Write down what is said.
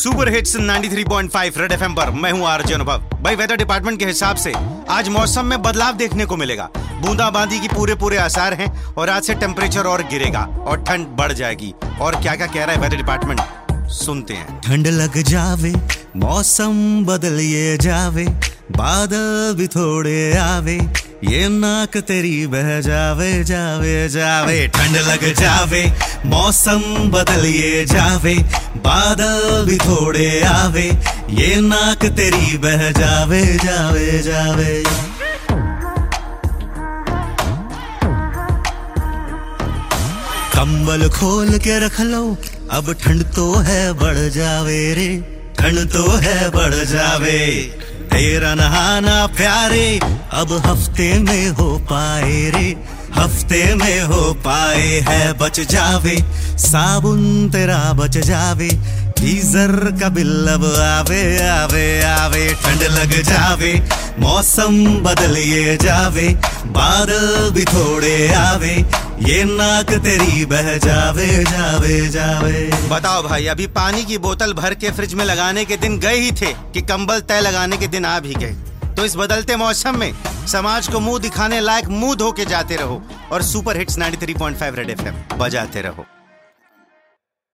Super hits 93.5 red FM पर मैं हूँ आरजे अनुभव। भाई वेदर डिपार्टमेंट के हिसाब से आज मौसम में बदलाव देखने को मिलेगा। बूंदाबांदी की पूरे पूरे आसार हैं और आज से टेम्परेचर और गिरेगा और ठंड बढ़ जाएगी। और क्या क्या कह रहा है वेदर डिपार्टमेंट सुनते हैं। ठंड लग जावे, मौसम बदलिए जावे, बादल भी थोड़े आवे ये नाक तेरी बह जावे जावे जावे, ठंड लग जावे, मौसम बदलिए जावे, बादल भी थोड़े आवे, ये नाक तेरी बह जावे जावे जावे। कंबल खोल के रख लो, अब ठंड तो है, बढ़ जावे रे। ठंड तो है, बढ़ जावे। तेरा नहाना प्यारे, अब हफ़्ते में हो पाए रे। हफ़्ते में हो पाए है, बच जावे। साबुन तेरा बच जावे, गीजर का बिल अब आवे आवे आवे। ठंड लग जावे, मौसम बदलिए जावे। बादल भी थोड़े आवे ये नाक तेरी बह जावे जावे जावे। बताओ भाई, अभी पानी की बोतल भर के फ्रिज में लगाने के दिन गए ही थे कि कंबल तय लगाने के दिन आ भी गए। तो इस बदलते मौसम में समाज को मुँह दिखाने लायक मुँह धो के जाते रहो और सुपर हिट्स 93.5 रेड एफएम बजाते रहो।